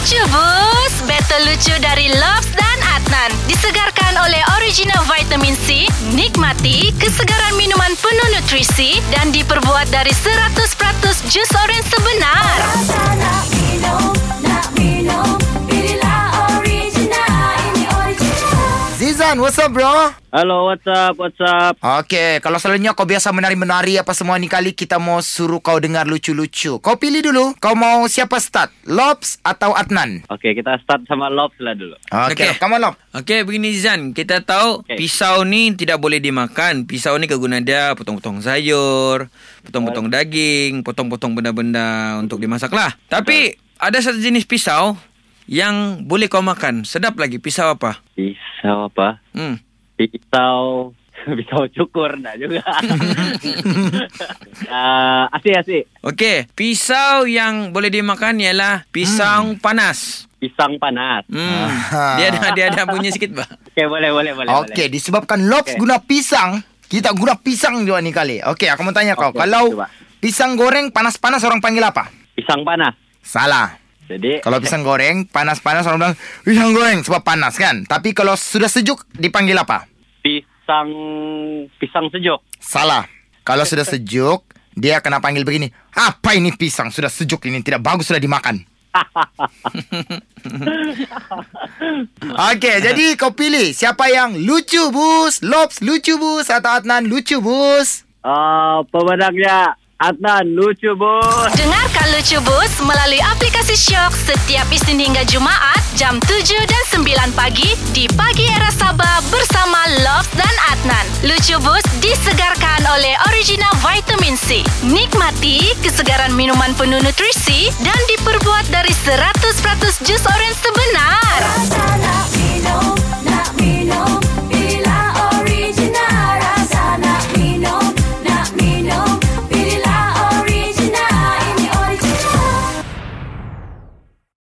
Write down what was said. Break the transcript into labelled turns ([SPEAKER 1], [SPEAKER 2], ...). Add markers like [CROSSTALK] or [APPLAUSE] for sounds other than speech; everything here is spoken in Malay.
[SPEAKER 1] Lucu Bus Battle lucu dari Lobs dan Adnan. Disegarkan oleh original vitamin C Nikmati kesegaran minuman penuh nutrisi Dan diperbuat dari 100% jus oren sebenar
[SPEAKER 2] Zizan, what's up bro?
[SPEAKER 3] Hello, what's up? What's up?
[SPEAKER 2] Okay, kalau selalunya kau biasa menari-menari apa semua ni kali kita mau suruh kau dengar lucu-lucu. Kau pilih dulu, kau mau siapa start? Lobs atau Adnan?
[SPEAKER 3] Okay, kita start sama Lobs lah dulu.
[SPEAKER 2] Okay,
[SPEAKER 4] Okay.
[SPEAKER 2] come on Lob.
[SPEAKER 4] Okey, begini Zan. Kita tahu
[SPEAKER 3] Okey.
[SPEAKER 4] pisau ni tidak boleh dimakan. Pisau ni kegunaan dia potong-potong sayur, potong-potong daging, potong-potong benda-benda untuk dimasak lah. Tapi ada satu jenis pisau yang boleh kau makan. Sedap lagi. Pisau apa?
[SPEAKER 3] Pisau apa?
[SPEAKER 4] Hmm.
[SPEAKER 3] Pisau... [LAUGHS] Pisau cukur tak juga. [LAUGHS] uh, asik, asik.
[SPEAKER 4] Okey, pisau yang boleh dimakan ialah pisau panas.
[SPEAKER 3] Pisang panas.
[SPEAKER 4] Hmm.
[SPEAKER 2] Ah.
[SPEAKER 4] Dia ada dia ada bunyi sikit bah.
[SPEAKER 3] Okay, boleh, boleh, boleh.
[SPEAKER 2] Okay, disebabkan Lobs
[SPEAKER 3] Okay.
[SPEAKER 2] guna pisang, kita guna pisang juga ni kali. Okay, aku mau tanya kau.
[SPEAKER 3] Okay,
[SPEAKER 2] Kalau
[SPEAKER 3] coba.
[SPEAKER 2] pisang goreng panas-panas orang panggil apa?
[SPEAKER 3] Pisang panas.
[SPEAKER 2] Salah.
[SPEAKER 3] Jadi,
[SPEAKER 2] Kalau [LAUGHS] pisang goreng panas-panas orang bilang pisang goreng sebab panas kan. Tapi kalau sudah sejuk dipanggil apa?
[SPEAKER 3] pisang... Pisang sejuk.
[SPEAKER 2] Salah. Kalau sudah sejuk, dia kena panggil begini. Apa ini pisang? Sudah sejuk ini tidak bagus sudah dimakan. [LAUGHS] Okey, jadi kau pilih siapa yang lucu bus, Lobs lucu bus atau Adnan lucu bus?
[SPEAKER 3] Uh, pemenangnya Adnan lucu bos.
[SPEAKER 1] Dengarkan Lucu Bus melalui aplikasi Shock setiap Isnin hingga Jumaat jam 7 dan 9 pagi di Pagi Era Sabah bersama Lobs dan Adnan. Lucu Bus disegarkan oleh original vitamin C. Nikmati kesegaran minuman penuh nutrisi dan diperbuat dari 100% jus oren sebenar.
[SPEAKER 5] Rasa